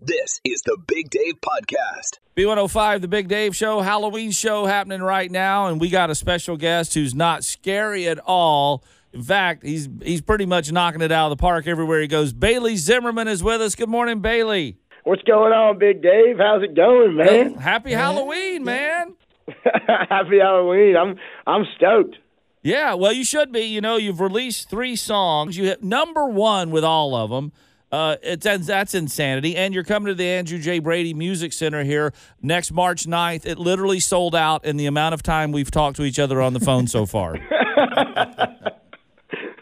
This is the Big Dave Podcast. B105, the Big Dave Show, Halloween show happening right now, and we got a special guest who's not scary at all. In fact, he's he's pretty much knocking it out of the park everywhere he goes. Bailey Zimmerman is with us. Good morning, Bailey. What's going on, Big Dave? How's it going, man? Happy Halloween, man. Happy Halloween. I'm I'm stoked. Yeah, well, you should be. You know, you've released three songs. You hit number one with all of them. Uh, it's that's insanity. And you're coming to the Andrew J. Brady Music Center here next March 9th. It literally sold out in the amount of time we've talked to each other on the phone so far.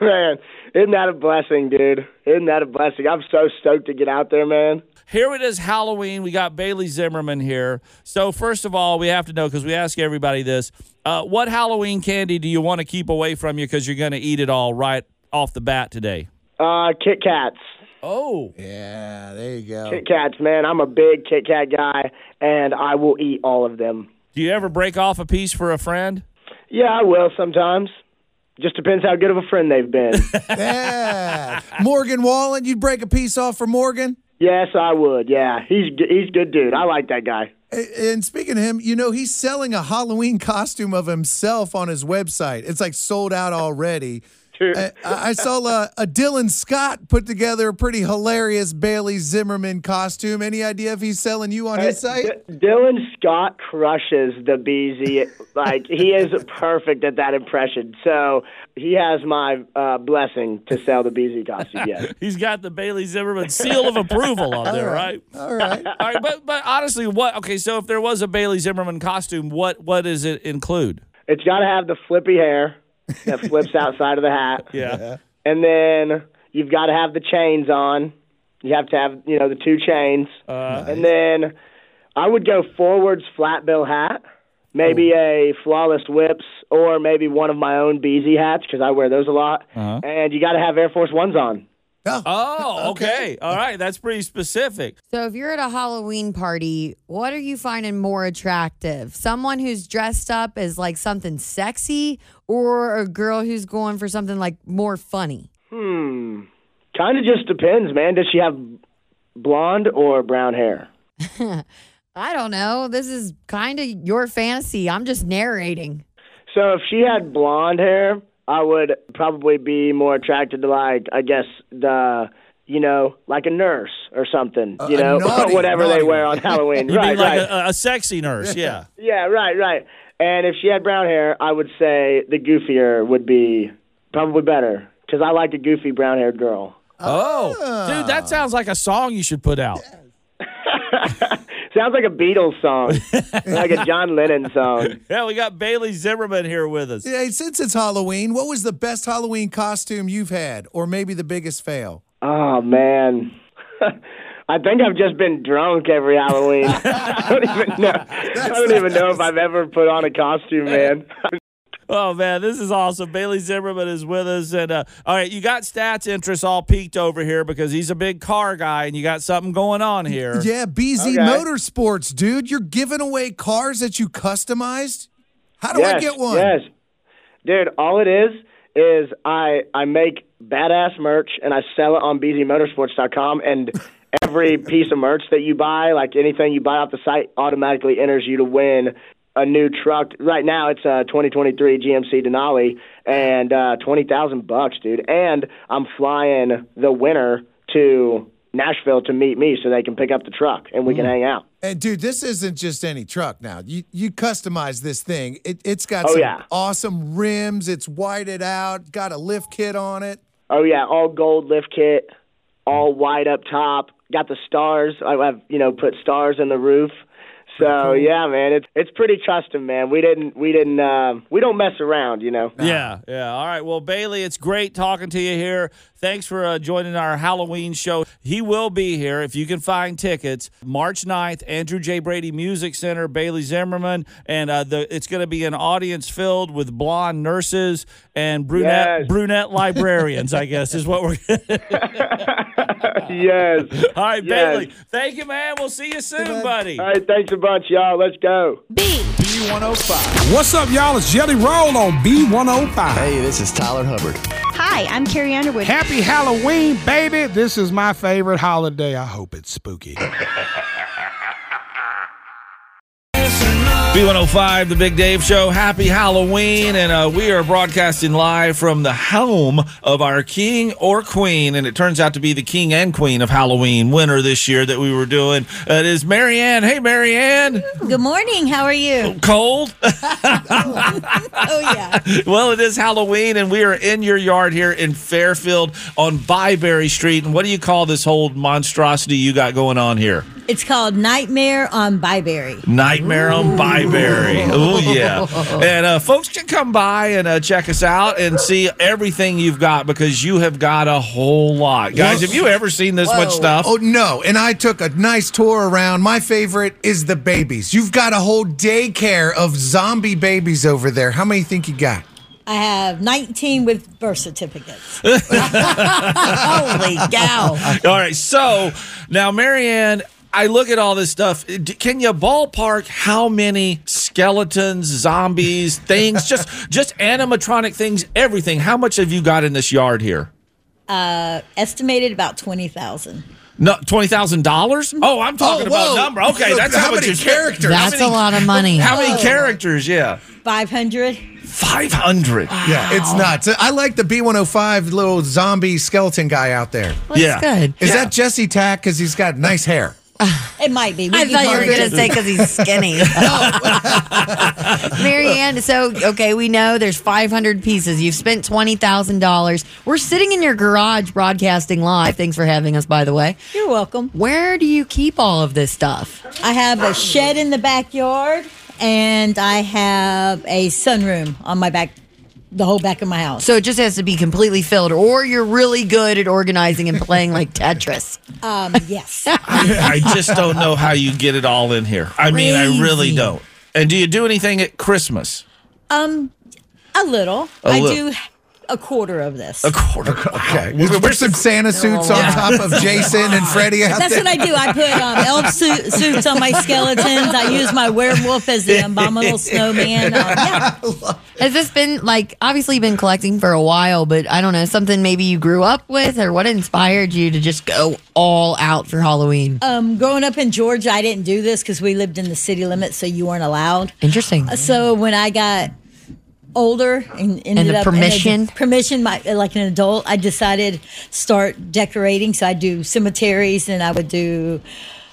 Man, isn't that a blessing, dude? Isn't that a blessing? I'm so stoked to get out there, man. Here it is, Halloween. We got Bailey Zimmerman here. So first of all, we have to know because we ask everybody this: uh, what Halloween candy do you want to keep away from you because you're going to eat it all right off the bat today? Uh, Kit Kats. Oh, Yeah, there you go. Kit Kats, man. I'm a big Kit Kat guy, and I will eat all of them. do you ever break off a piece for a friend? Yeah, I will sometimes. Just depends how good of a friend they've been. Yeah. Morgan Wallen, you'd break a piece off for Morgan? yes, I would. Yeah, he's g- he's good dude. I like that guy. And speaking of him, you know, he's selling a Halloween costume of himself on his website. It's like sold out already. Dude. I, I saw uh, a Dylan Scott put together a pretty hilarious Bailey Zimmerman costume. Any idea if he's selling you on his site? D- Dylan Scott crushes the BZ. like he is perfect at that impression. So he has my uh, blessing to sell the BZ costume. Yes. He's got the Bailey Zimmerman seal of approval on there, right? All right. All right, but but honestly, what? Okay, so if there was a Bailey Zimmerman costume, what what does it include? It's got to have the flippy hair that flips outside of the hat, Yeah. and then you've got to have the chains on. You have to have you know the two chains, Uh, and then I would go forwards flat bill hat. Maybe a flawless whips, or maybe one of my own BZ hats because I wear those a lot. Uh-huh. And you got to have Air Force Ones on. Oh, okay. All right, that's pretty specific. So, if you're at a Halloween party, what are you finding more attractive? Someone who's dressed up as like something sexy or a girl who's going for something like more funny? Hmm. Kind of just depends, man. Does she have blonde or brown hair? I don't know. This is kind of your fantasy. I'm just narrating. So if she had blonde hair, I would probably be more attracted to like I guess the you know like a nurse or something. You a know naughty- whatever they wear on Halloween. You right, mean like right. a, a sexy nurse? Yeah. yeah, right, right. And if she had brown hair, I would say the goofier would be probably better because I like a goofy brown haired girl. Oh, ah. dude, that sounds like a song you should put out. Sounds like a Beatles song, like a John Lennon song. Yeah, we got Bailey Zimmerman here with us. Hey, since it's Halloween, what was the best Halloween costume you've had, or maybe the biggest fail? Oh man. I think I've just been drunk every Halloween. I don't even know. I don't even know if I've ever put on a costume, man. Oh man, this is awesome. Bailey Zimmerman is with us, and uh, all right, you got stats interest all peaked over here because he's a big car guy, and you got something going on here. Yeah, BZ Okay. Motorsports, dude. You're giving away cars that you customized. How do I get one? Yes, dude. All it is is I I make badass merch and I sell it on bzmotorsports.com and. Every piece of merch that you buy, like anything you buy off the site, automatically enters you to win a new truck. Right now, it's a 2023 GMC Denali and uh, twenty thousand bucks, dude. And I'm flying the winner to Nashville to meet me so they can pick up the truck and we can hang out. And dude, this isn't just any truck now. You you customize this thing. It, it's got Oh, some yeah. awesome rims. It's whited out. Got a lift kit on it. Oh yeah, all gold lift kit, all white up top. Got the stars. I have you know put stars in the roof. So yeah, man, it's it's pretty custom, man. We didn't we didn't uh, we don't mess around, you know. Yeah, yeah. All right. Well, Bailey, it's great talking to you here. Thanks for uh, joining our Halloween show. He will be here if you can find tickets. March 9th, Andrew J. Brady Music Center, Bailey Zimmerman. And uh, the, it's going to be an audience filled with blonde nurses and brunette Yes. brunette librarians, I guess, is what we're. yes. All right, Yes. Bailey. Thank you, man. We'll see you soon, buddy. All right, thanks a bunch, y'all. Let's go. B. B105. What's up, y'all? It's Jelly Roll on B105. Hey, this is Tyler Hubbard. Hi, I'm Carrie Underwood. Happy Halloween, baby. This is my favorite holiday. I hope it's spooky. B105, the Big Dave Show. Happy Halloween. And uh, we are broadcasting live from the home of our king or queen. And it turns out to be the king and queen of Halloween winner this year that we were doing. Uh, it is Marianne. Hey, Marianne. Good morning. How are you? Cold? Oh, yeah. well, it is Halloween, and we are in your yard here in Fairfield on Byberry Street. And what do you call this whole monstrosity you got going on here? It's called Nightmare on Byberry. Nightmare on Byberry. Oh, yeah. And uh, folks can come by and uh, check us out and see everything you've got because you have got a whole lot. Guys, have you ever seen this much stuff? Oh no! And I took a nice tour around. My favorite is the babies. You've got a whole daycare of zombie babies over there. How many think you got? I have 19 with birth certificates. Holy cow. All right. So now, Marianne, I look at all this stuff. Can you ballpark how many skeletons, zombies, things, just just animatronic things, everything? How much have you got in this yard here? Uh, estimated about 20,000. No, twenty thousand dollars. Oh, I'm talking Oh, about number. Okay, that's how, How many you characters? That's many- a lot of money. How many characters? Yeah, 500. five hundred. Yeah, it's nuts. I like the B105 little zombie skeleton guy out there. Looks Yeah. good. Is that Jesse Tack? Because he's got nice hair. It might be. We I can thought you were going to say because he's skinny. Marianne, so, okay, we know there's 500 pieces. You've spent $20,000. We're sitting in your garage broadcasting live. Thanks for having us, by the way. You're welcome. Where do you keep all of this stuff? I have a shed in the backyard and I have a sunroom on my back, the whole back of my house. So it just has to be completely filled, or you're really good at organizing and playing like Tetris. Um, yes. I just don't know how you get it all in here. I mean, I really Crazy. don't. And do you do anything at Christmas? Um, a little. A I little. do a quarter of this. A quarter. Okay. We'll put some Santa suits on top of Jason and Freddie out That's there. what I do. I put um, elf suit, suits on my skeletons. I use my werewolf as the abominable snowman. Um, yeah. Has this been like obviously you've been collecting for a while, but I don't know, something maybe you grew up with or what inspired you to just go all out for Halloween? Um, growing up in Georgia, I didn't do this because we lived in the city limits, so you weren't allowed. Interesting. So when I got older and ended the up permission? permission, my, like an adult, I decided start decorating. So I do cemeteries, and I would do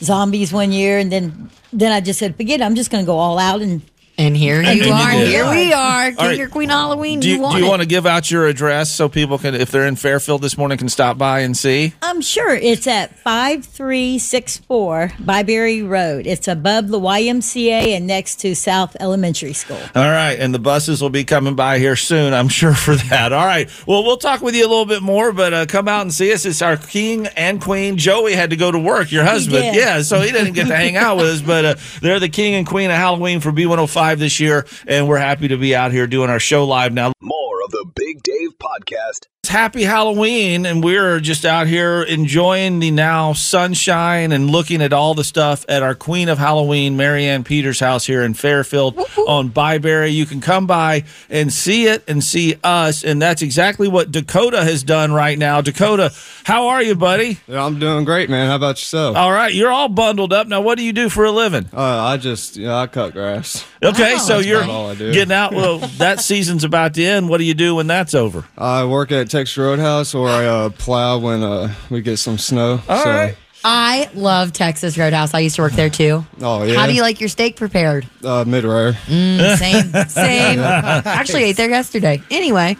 zombies one year, and then then I just said, forget it. I'm just going to go all out and And here And you you are. did. Here we are. King right. or Queen Halloween. Do you, want do you it. want to give out your address so people can, if they're in Fairfield this morning, can stop by and see? I'm sure it's at 5364 Byberry Road. It's above the YMCA and next to South Elementary School. All right, and the buses will be coming by here soon, I'm sure, for that. All right, well, we'll talk with you a little bit more, but uh, come out and see us. It's our king and queen. Joey had to go to work, your husband. did. Yeah, so he didn't get to hang out with us, but uh, they're the king and queen of Halloween for B105 this year, and we're happy to be out here doing our show live now. More of the Big Dave Podcast. It's happy Halloween, and we're just out here enjoying the now sunshine and looking at all the stuff at our Queen of Halloween, Marianne Peters' house here in Fairfield on Byberry. You can come by and see it and see us, and that's exactly what Dakota has done right now. Dakota, how are you, buddy? I'm doing great, man. How about yourself? All right, you're all bundled up. Now, what do you do for a living? Uh, I just, you know, I cut grass. Okay, Oh, so you're about all I do. getting out. Well, that season's about to end. What do you do when when that's over? I work at Texas Roadhouse, or I uh, plow when uh, we get some snow. All so, right. I love Texas Roadhouse. I used to work there too. Oh yeah. How do you like your steak prepared? uh, mid rare? Mm, same, same. Actually, ate there yesterday. Anyway,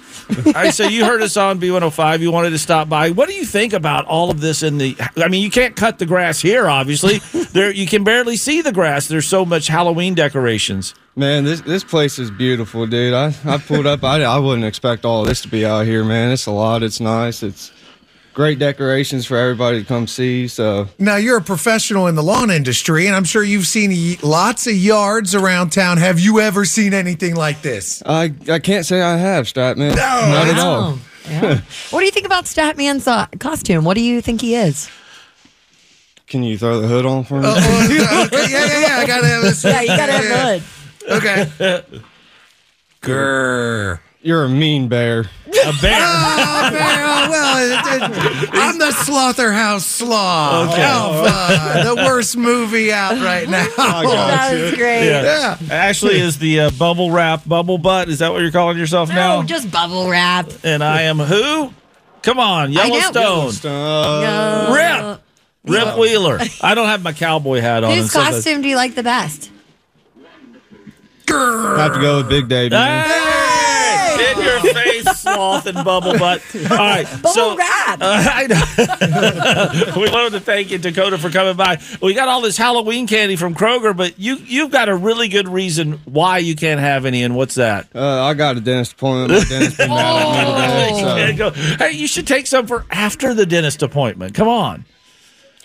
All right, so you heard us on B105. You wanted to stop by. What do you think about all of this in the I mean, you can't cut the grass here obviously. there you can barely see the grass. There's so much Halloween decorations. Man, this this place is beautiful, dude. I, I pulled up. I, I wouldn't expect all this to be out here, man. It's a lot. It's nice. It's great decorations for everybody to come see. So Now you're a professional in the lawn industry, and I'm sure you've seen lots of yards around town. Have you ever seen anything like this? I I can't say I have, Statman. No, Not at all. Yeah. what do you think about Statman's uh, costume? What do you think he is? Can you throw the hood on for me? Oh, oh, okay, yeah, yeah, yeah. I gotta have this. Yeah, you gotta have the hood. Okay. Grr. You're a mean bear. A bear. Oh, man, well, it- it- I'm the Slotherhouse Sloth. Okay. Alpha, the worst movie out right now. That was great. Yeah. Ashley is the uh, bubble wrap, bubble butt. Is that what you're calling yourself now? No, just bubble wrap. and I am who? Come on, I know. Yellowstone. Uh, Rip. Rip Wheeler. I don't have my cowboy hat on. and Whose stuff. costume do you like the best? have to go with Big Dave. Man. In your face, sloth and bubble butt. All right. so, wrap. Uh, I know. we wanted to thank you, Dakota, for coming by. We got all this Halloween candy from Kroger, but you you've got a really good reason why you can't have any, and what's that? Uh, I got a dentist appointment. My dentist been mad at me today. So. can't hey, you should take some for after the dentist appointment. Come on.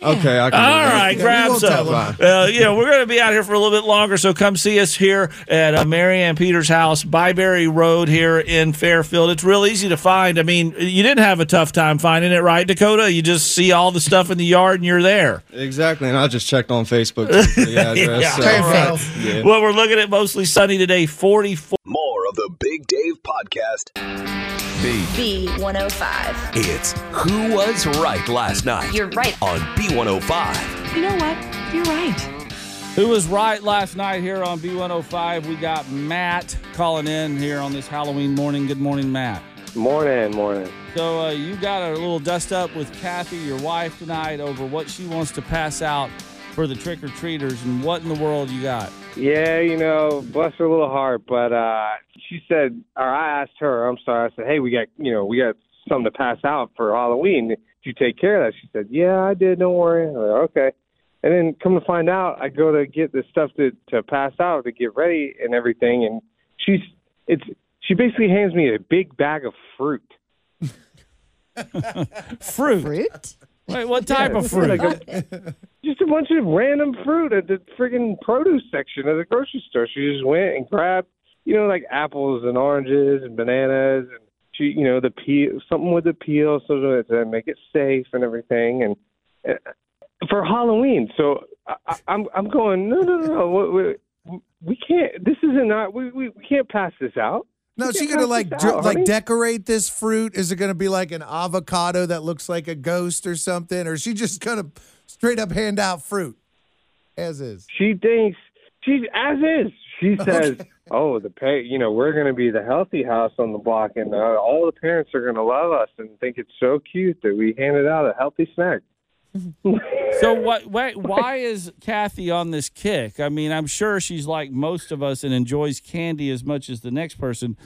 Okay, I can. All do that. right, grab some. them. Uh, you know, we're going to be out here for a little bit longer, so come see us here at uh, Marianne Peters' house, Byberry Road here in Fairfield. It's real easy to find. I mean, you didn't have a tough time finding it, right, Dakota? You just see all the stuff in the yard and you're there. Exactly, and I just checked on Facebook too the address. Yeah. so- Perfect. Yeah. Well, we're looking at mostly sunny today, 44. More of the Big Dave podcast. B. B105. It's Who Was Right Last Night You're right. on B105. You know what? You're right. Who was right last night here on B105? We got Matt calling in here on this Halloween morning. Good morning, Matt. Morning, morning. So uh, you got a little dust up with Kathy, your wife, tonight over what she wants to pass out for the trick or treaters, and what in the world you got? Yeah, you know, bless her little heart, but uh she said or I asked her, I'm sorry, I said, Hey, we got you know, we got something to pass out for Halloween. Did you take care of that? She said, Yeah, I did, don't worry. I'm like, okay. And then come to find out I go to get the stuff to to pass out to get ready and everything and she's it's she basically hands me a big bag of fruit. Fruit. Fruit? Wait, what type Yeah, of fruit? like a- just a bunch of random fruit at the friggin' produce section of the grocery store. She just went and grabbed, you know, like apples and oranges and bananas and she, you know, the peel, something with the peel, so that to make it safe and everything, and, and for Halloween. So I, I'm, I'm going, no, no, no, no, we, we, we can't. This isn't not. We, we, we can't pass this out. No, she gonna like dr- like decorate this fruit? Is it gonna be like an avocado that looks like a ghost or something? Or is she just gonna straight up hand out fruit as is? She thinks she as is. She says, "Oh, the pay, you know, we're going to be the healthy house on the block, and uh, all the parents are going to love us and think it's so cute that we handed out a healthy snack." So what? Wait, why is Kathy on this kick? I mean, I'm sure she's like most of us and enjoys candy as much as the next person.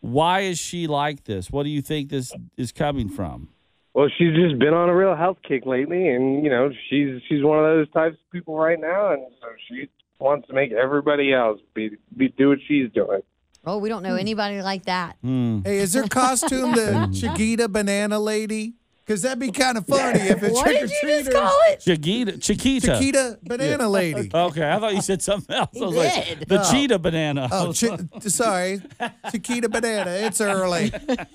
Why is she like this? What do you think this is coming from? Well, she's just been on a real health kick lately, and you know, she's she's one of those types of people right now, and so she wants to make everybody else be be do what she's doing. Oh, we don't know anybody like that. Hmm. Hey, is her costume the Chiquita banana lady? Because that'd be kind of funny if it's What trick or did you just treaters. call it? Chiquita, Chiquita. Chiquita banana lady. Okay, I thought you said something else. I was did. like, the Oh. cheetah banana. Oh, chi- sorry, Chiquita banana. It's early.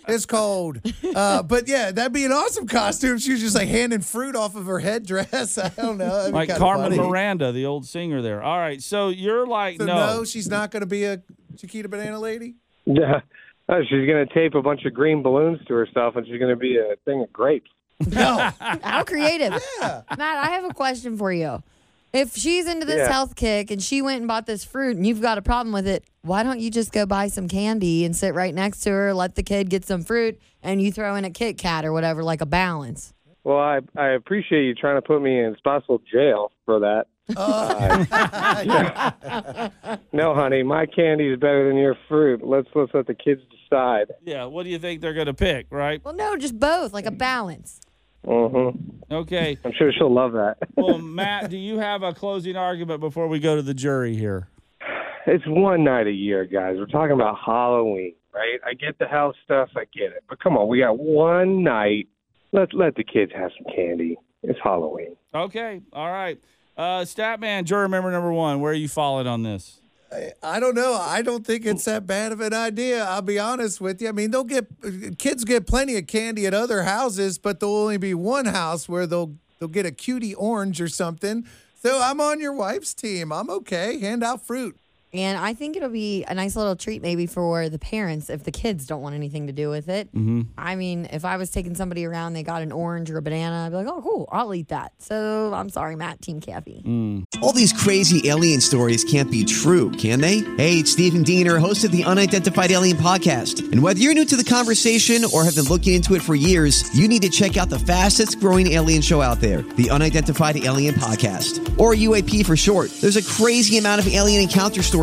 It's cold. Uh, but yeah, that'd be an awesome costume. She was just like handing fruit off of her headdress. I don't know. That'd be like kinda Carmen funny. Miranda, the old singer there. All right, so you're like, So no. no, she's not going to be a Chiquita banana lady. Yeah, oh, she's going to tape a bunch of green balloons to herself, and she's going to be a thing of grapes. No. How creative. Yeah. Matt, I have a question for you. If she's into this Yeah. health kick and she went and bought this fruit and you've got a problem with it, why don't you just go buy some candy and sit right next to her, let the kid get some fruit, and you throw in a Kit Kat or whatever, like a balance? Well, I I appreciate you trying to put me in Spotsville jail for that. Uh, no, honey, my candy is better than your fruit. Let's let's let the kids decide. Yeah, what do you think they're going to pick, right? Well, no, just both, like a balance. Mm-hmm. Okay. I'm sure she'll love that. Well, Matt, do you have a closing argument before we go to the jury here? It's one night a year, guys. We're talking about Halloween, right? I get the house stuff, I get it. But come on, we got one night. Let's let the kids have some candy. It's Halloween. Okay. All right. Uh, Statman, juror member number one, where are you falling on this? I don't know. I don't think it's that bad of an idea. I'll be honest with you. I mean, they'll get kids get plenty of candy at other houses, but there'll only be one house where they'll they'll get a cutie orange or something. So I'm on your wife's team. I'm okay. Hand out fruit. And I think it'll be a nice little treat maybe for the parents if the kids don't want anything to do with it. Mm-hmm. I mean, if I was taking somebody around, they got an orange or a banana, I'd be like, oh, cool, I'll eat that. So I'm sorry, Matt, Team Kathy. All these crazy alien stories can't be true, can they? Hey, it's Stephen Diener, host of the Unidentified Alien Podcast. And whether you're new to the conversation or have been looking into it for years, you need to check out the fastest growing alien show out there, the Unidentified Alien Podcast, or UAP for short. There's a crazy amount of alien encounter stories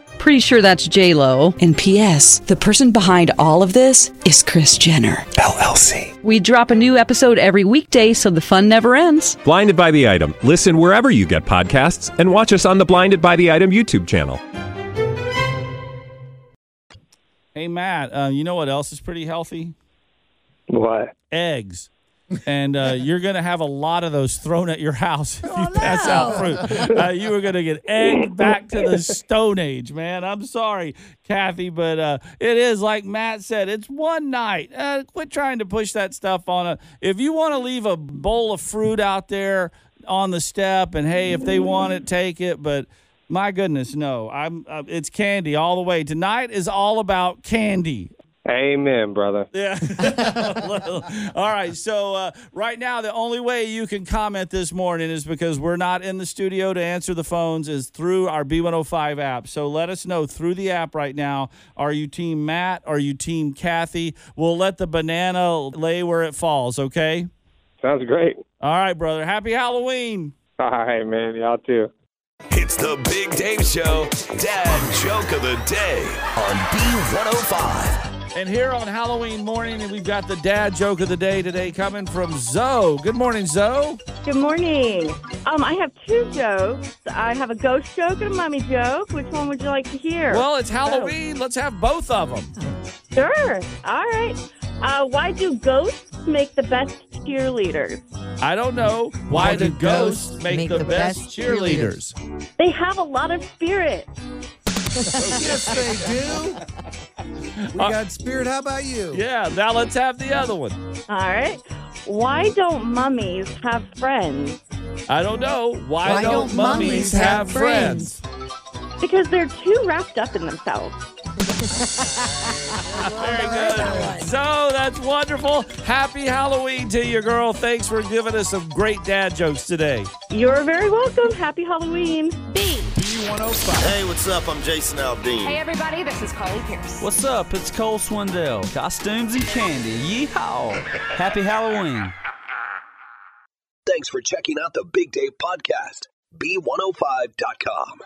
Pretty sure that's J Lo. And P.S. The person behind all of this is Kris Jenner LLC. We drop a new episode every weekday, so the fun never ends. Blinded by the item. Listen wherever you get podcasts, and watch us on the Blinded by the Item YouTube channel. Hey, Matt, uh, you know what else is pretty healthy? What? Eggs. And uh, you're going to have a lot of those thrown at your house if you pass out fruit. Uh, you are going to get egged back to the Stone Age, man. I'm sorry, Kathy, but uh, it is like Matt said. It's one night. Uh, quit trying to push that stuff on a. If you want to leave a bowl of fruit out there on the step, and hey, if they want it, take it. But my goodness, no. I'm. Uh, it's candy all the way. Tonight is all about candy. Amen, brother. Yeah. All right. So uh, right now, the only way you can comment this morning is because we're not in the studio to answer the phones is through our B105 app. So let us know through the app right now. Are you Team Matt? Are you Team Kathy? We'll let the banana lay where it falls. Okay. Sounds great. All right, brother. Happy Halloween. All right, man. Y'all too. It's the Big Dave Show, Dad Joke of the Day on B105. And here on Halloween morning, we've got the dad joke of the day today coming from Zoe. Good morning, Zoe. Good morning. Um, I have two jokes. I have a ghost joke and a mummy joke. Which one would you like to hear? Well, it's Halloween. Let's have both of them. Sure. All right. Uh, why do ghosts make the best cheerleaders? I don't know why, do ghosts make, the, best, cheerleaders. They have a lot of spirit. yes, they do. We got spirit. How about you? Yeah. Now let's have the other one. All right. Why don't mummies have friends? I don't know why, Why don't, don't mummies mummies have have friends? Because they're too wrapped up in themselves. Very good. So that's wonderful. Happy Halloween to you, girl. Thanks for giving us some great dad jokes today. You're very welcome. Happy Halloween. B. Oh hey, what's up? I'm Jason Aldean. Hey everybody, this is Carly Pearce. What's up? It's Cole Swindell. Costumes and candy. Yeehaw! Happy Halloween. Thanks for checking out the Big Dave Podcast. B105.com.